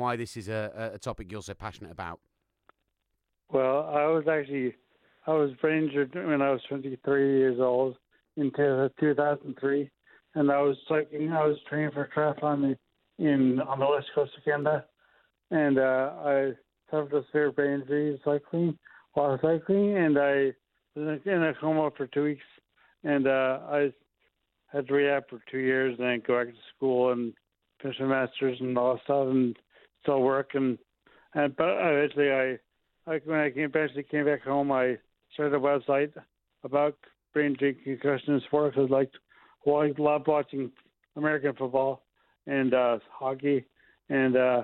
Why this is a, a topic you're so passionate about. Well, I was actually I was brain injured when I was 23 years old in 2003, and I was cycling. I was training for triathlon in on the west coast of Canada, and uh, I suffered a severe brain injury cycling while cycling, and I was in a coma for two weeks, and uh, I had to rehab for two years, and then go back to school and finish my master's and all that stuff, and still work and and but eventually I like when I came eventually came back home I started a website about brain injury concussion and sports. I liked well, I loved watching American football and uh hockey and uh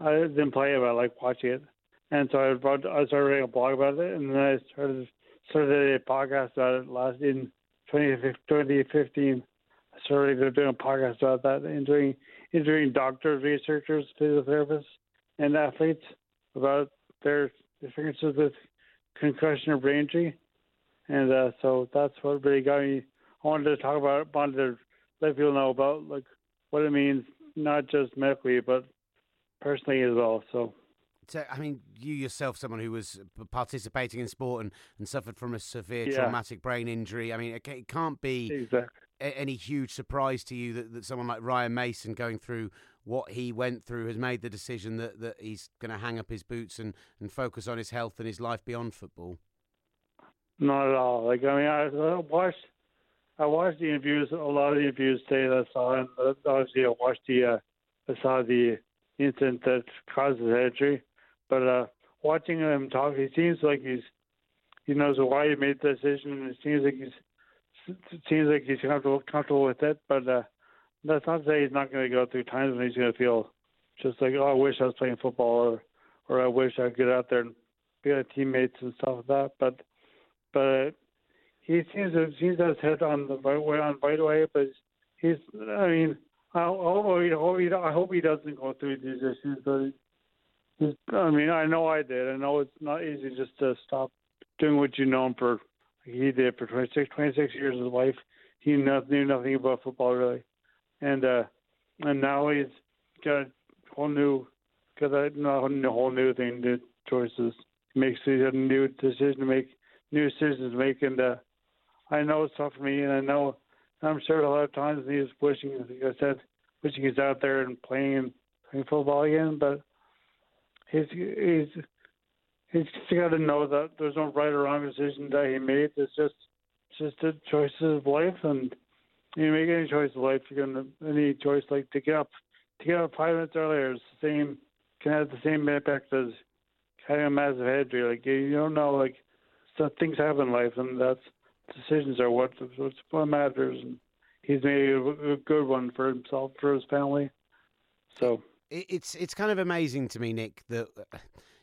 I didn't play it but I liked watching it. And so I wrote I started writing a blog about it and then I started started a podcast about it last in 2015. I started doing a podcast about that and interviewing doctors, researchers, physiotherapists, and athletes about their experiences with concussion or brain injury. And uh, so that's what really got me. I wanted to talk about, wanted to let people know about like what it means, not just medically, but personally as well. So. So, I mean, you yourself, someone who was participating in sport and, and suffered from a severe Yeah. traumatic brain injury. I mean, it, it can't be Exactly. Any huge surprise to you that, that someone like Ryan Mason going through what he went through has made the decision that, that he's going to hang up his boots and, and focus on his health and his life beyond football. Not at all. Like I mean, I I watched, I watched the interviews, a lot of the interviews today that I saw, and obviously I watched the, uh, I saw the incident that caused his injury. But uh, watching him talk, he seems like he's, he knows why he made the decision, and it seems like he's, it seems like he's comfortable, comfortable with it. But uh, that's not to say he's not going to go through times when he's going to feel just like, oh, I wish I was playing football, or, or I wish I could get out there and be with teammates and stuff like that. But but he seems to seems to have his head on the right way on right way. But he's, I mean, I hope he, I hope he, I hope he doesn't go through these issues. But he's, I mean, I know I did. I know it's not easy just to stop doing what you know him for. He did for 26, 26 years of his life. He knew, nothing about football really, and uh, and now he's got a whole new, got a no, a whole new thing, new choices. Makes he a new decision to make new decisions to make, and uh, I know it's tough for me, and I know I'm sure a lot of times he's wishing, like I said, wishing he's out there and playing playing football again, but he's he's he's got to know that there's no right or wrong decision that he made. It's just it's just a choices of life, and you make any choice of life, you're gonna any choice like to get up to get up five minutes earlier is the same can have the same impact as having a massive head injury. Like you, don't know, like stuff things happen in life, and that's decisions are what what's what matters. And he's made a, a good one for himself, for his family. So it's it's kind of amazing to me, Nick, that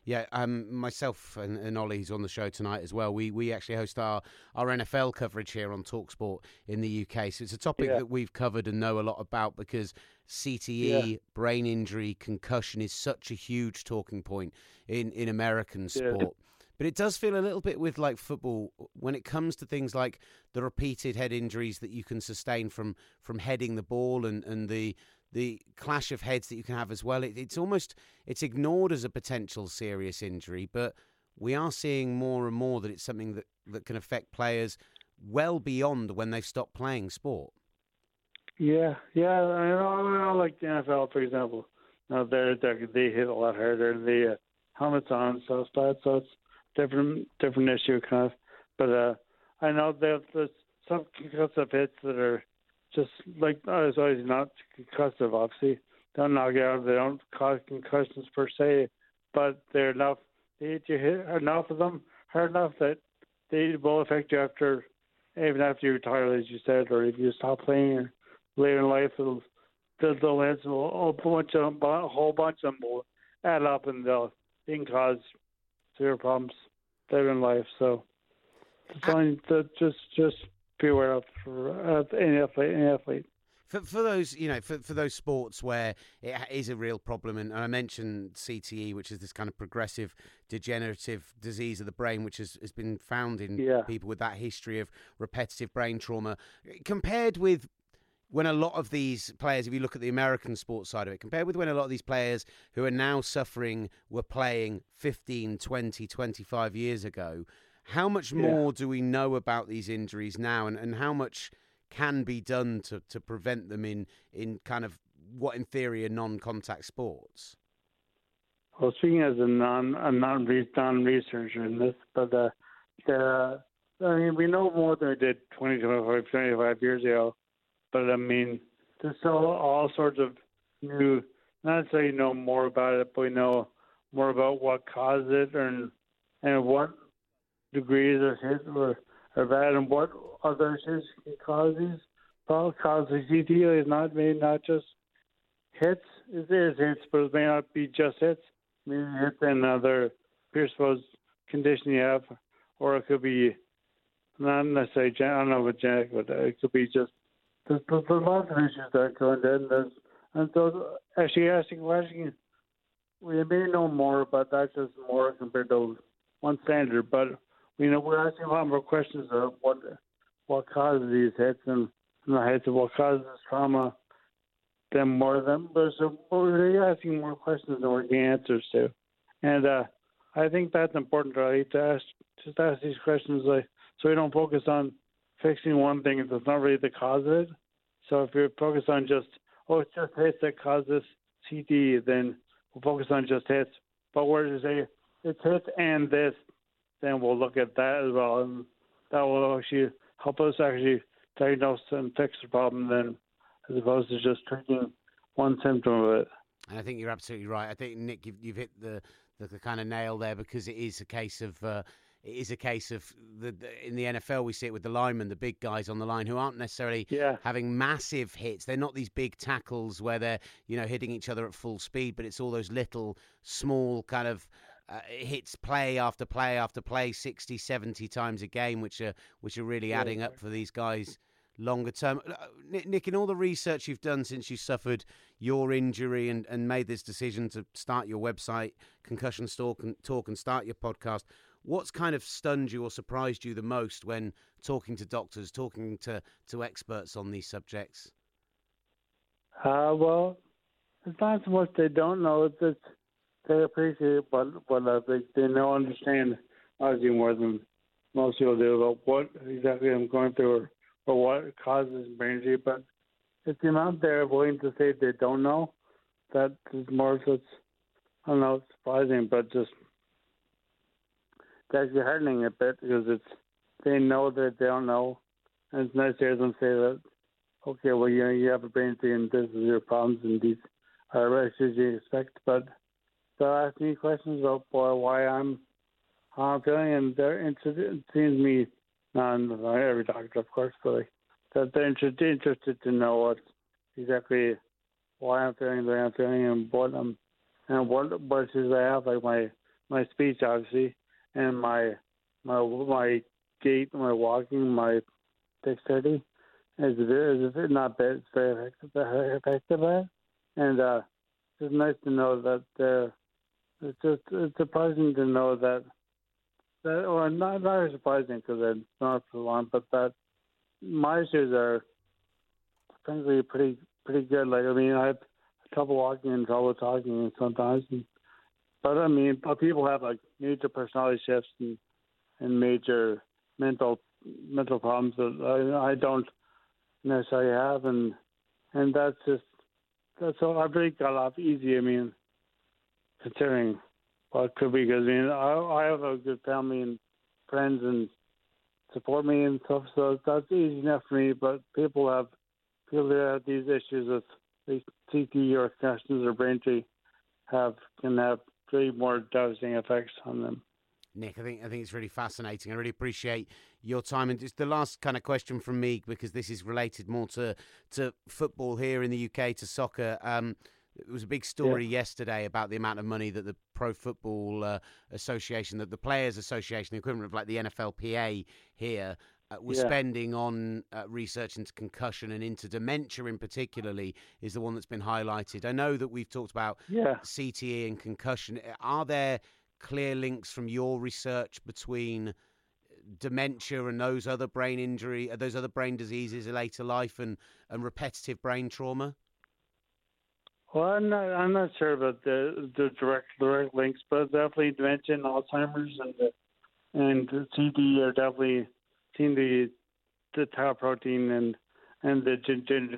yeah, um, myself and, and Ollie's on the show tonight as well. We we actually host our, our NFL coverage here on Talksport in the UK. So it's a topic Yeah. that we've covered and know a lot about because CTE, Yeah. brain injury, concussion is such a huge talking point in, in American Yeah. sport. But it does feel a little bit with like football when it comes to things like the repeated head injuries that you can sustain from from heading the ball and, and the the clash of heads that you can have as well. It, it's almost it's ignored as a potential serious injury, but we are seeing more and more that it's something that, that can affect players well beyond when they've stopped playing sport. Yeah, yeah, I know. Like the NFL, for example. Now they're, they're hit a lot harder. The uh, helmets on and but so it's different different issue kind of. But uh, I know there's, there's some concussive hits that are just like oh, it's always not concussive. Obviously, don't knock you out. They don't cause concussions per se, but they're enough. They hit you hit enough of them hard enough that they will affect you after, even after you retire, as you said, or if you stop playing later in life. It'll the they'll hit a bunch of a whole bunch of them will add up and they'll they can cause severe problems later in life. So it's only just just be aware of for uh, any athlete. Any athlete. For, for those, you know, for, for those sports where it is a real problem, and, and I mentioned CTE, which is this kind of progressive degenerative disease of the brain, which has, has been found in Yeah. people with that history of repetitive brain trauma, compared with when a lot of these players, if you look at the American sports side of it, compared with when a lot of these players who are now suffering were playing 15, 20, 25 years ago, how much Yeah. more do we know about these injuries now and, and how much can be done to, to prevent them in, in kind of what in theory are non contact sports? Well, speaking as a non a non non researcher in this, but uh, the I mean we know more than we did 20, 25, 25 years ago. But I mean, there's still all sorts of new. Not necessarily know more about it, but we know more about what caused it and and what degrees of hit or or bad and what other hits can cause these problems. Cause the CTE is not maybe not just hits. It is hits, but it may not be just hits. Maybe hits another predisposed condition you have, or it could be not necessarily. gen- I don't know what genetic, but it could be just. There's, there's a lot of issues that go into it. And, there's, and so, actually, asking asking, we may know more about that just more compared to one standard, but we know we're asking a lot more questions of what what causes these hits and, the hits of what causes this trauma than more than but so we're asking more questions than we're getting answers to. And uh I think that's important right to ask just ask these questions like so we don't focus on fixing one thing if it's not really the cause of it. So if you're focused on just oh it's just hits that cause this CTE then we'll focus on just hits. But where to say it's hits and this then we'll look at that as well and that will actually help us actually diagnose and fix the problem then as opposed to just treating one symptom of it. And I think you're absolutely right. I think Nick, you've, you've hit the, the, the kind of nail there because it is a case of uh, it is a case of the, the in the NFL we see it with the linemen, the big guys on the line who aren't necessarily Yeah. having massive hits. They're not these big tackles where they're you know hitting each other at full speed, but it's all those little small kind of. Uh, hits play after play after play 60 70 times a game which are which are really adding up for these guys longer term. Nick, Nick, in all the research you've done since you suffered your injury and, and made this decision to start your website, Concussion Talk and, Talk, and start your podcast, what's kind of stunned you or surprised you the most when talking to doctors, talking to, to experts on these subjects? Uh, well, it's not so much they don't know; it's just they appreciate what but I think they know, understand obviously more than most people do about what exactly I'm going through or, or what causes brain injury. But it's the amount they're willing to say they don't know that is more just I don't know, surprising, but just it's actually heartening a bit because it's they know that they don't know, and it's nice to hear them say that okay, well, you know, you have a brain injury and this is your problems and these are issues you expect. But they'll ask me questions about why I'm how I'm feeling, and they're interested. It seems me, not every doctor, of course, but like, that they're interested, interested to know what exactly why I'm feeling the way I'm feeling and what I'm and what what issues I have, like my my speech, obviously, and my my my gait, my walking, my dexterity is is not bad. It's very effective, effective it. and uh, it's nice to know that uh, it's just it's surprising to know that that, or not not surprising because it's not for long, but that my shoes are frankly pretty pretty good. Like I mean, I have trouble walking and trouble talking sometimes, and, but I mean, people have like major personality shifts and and major mental mental problems that I, I don't necessarily have, and and that's just that's all. I think got off easy. I mean, considering what could be, because I mean, I, I have a good family and friends and support me and stuff, so that's easy enough for me. But people have people that have these issues with CT or concussions or brain injury have can have really more devastating effects on them. Nick, I think I think it's really fascinating. I really appreciate your time. And just the last kind of question from me, because this is related more to to football here in the UK, to soccer. Um, it was a big story yeah. yesterday about the amount of money that the Pro Football uh, Association, that the Players Association, the equivalent of like the NFLPA here, uh, was yeah. spending on uh, research into concussion and into dementia in particularly is the one that's been highlighted. I know that we've talked about yeah. CTE and concussion. Are there clear links from your research between dementia and those other brain injury, uh, those other brain diseases in later life, and and repetitive brain trauma? Well, I'm not. I'm not sure about the the direct direct links, but definitely dementia and Alzheimer's and the, and the CD are definitely seeing the the tau protein and and the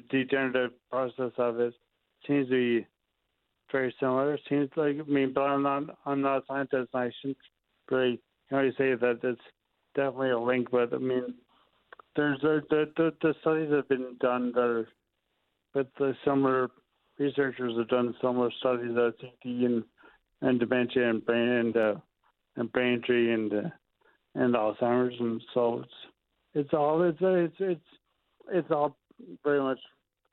degenerative process of it seems to be very similar. Seems like I mean, but I'm not I'm not a scientist. I shouldn't really you know say that it's definitely a link. But I mean, there's the the, the studies have been done that are, but the similar researchers have done similar studies at CT and and dementia and brain and uh, and brain injury and uh, and Alzheimer's and so it's it's all it's it's it's it's all very much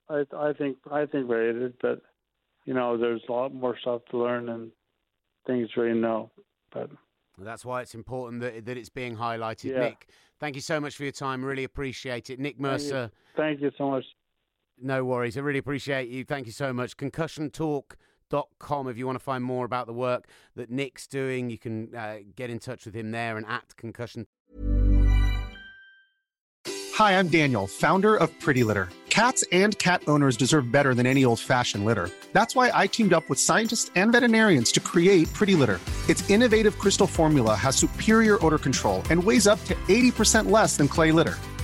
I I think I think related, but you know there's a lot more stuff to learn and things to really know, but. That's why it's important that that it's being highlighted. Yeah. Nick, thank you so much for your time. Really appreciate it. Nick Mercer. Thank you, thank you so much. No worries. I really appreciate you. Thank you so much. ConcussionTalk.com if you want to find more about the work that Nick's doing. You can uh, get in touch with him there and at Concussion. Hi, I'm Daniel, founder of Pretty Litter. Cats and cat owners deserve better than any old fashioned litter. That's why I teamed up with scientists and veterinarians to create Pretty Litter. Its innovative crystal formula has superior odor control and weighs up to 80% less than clay litter.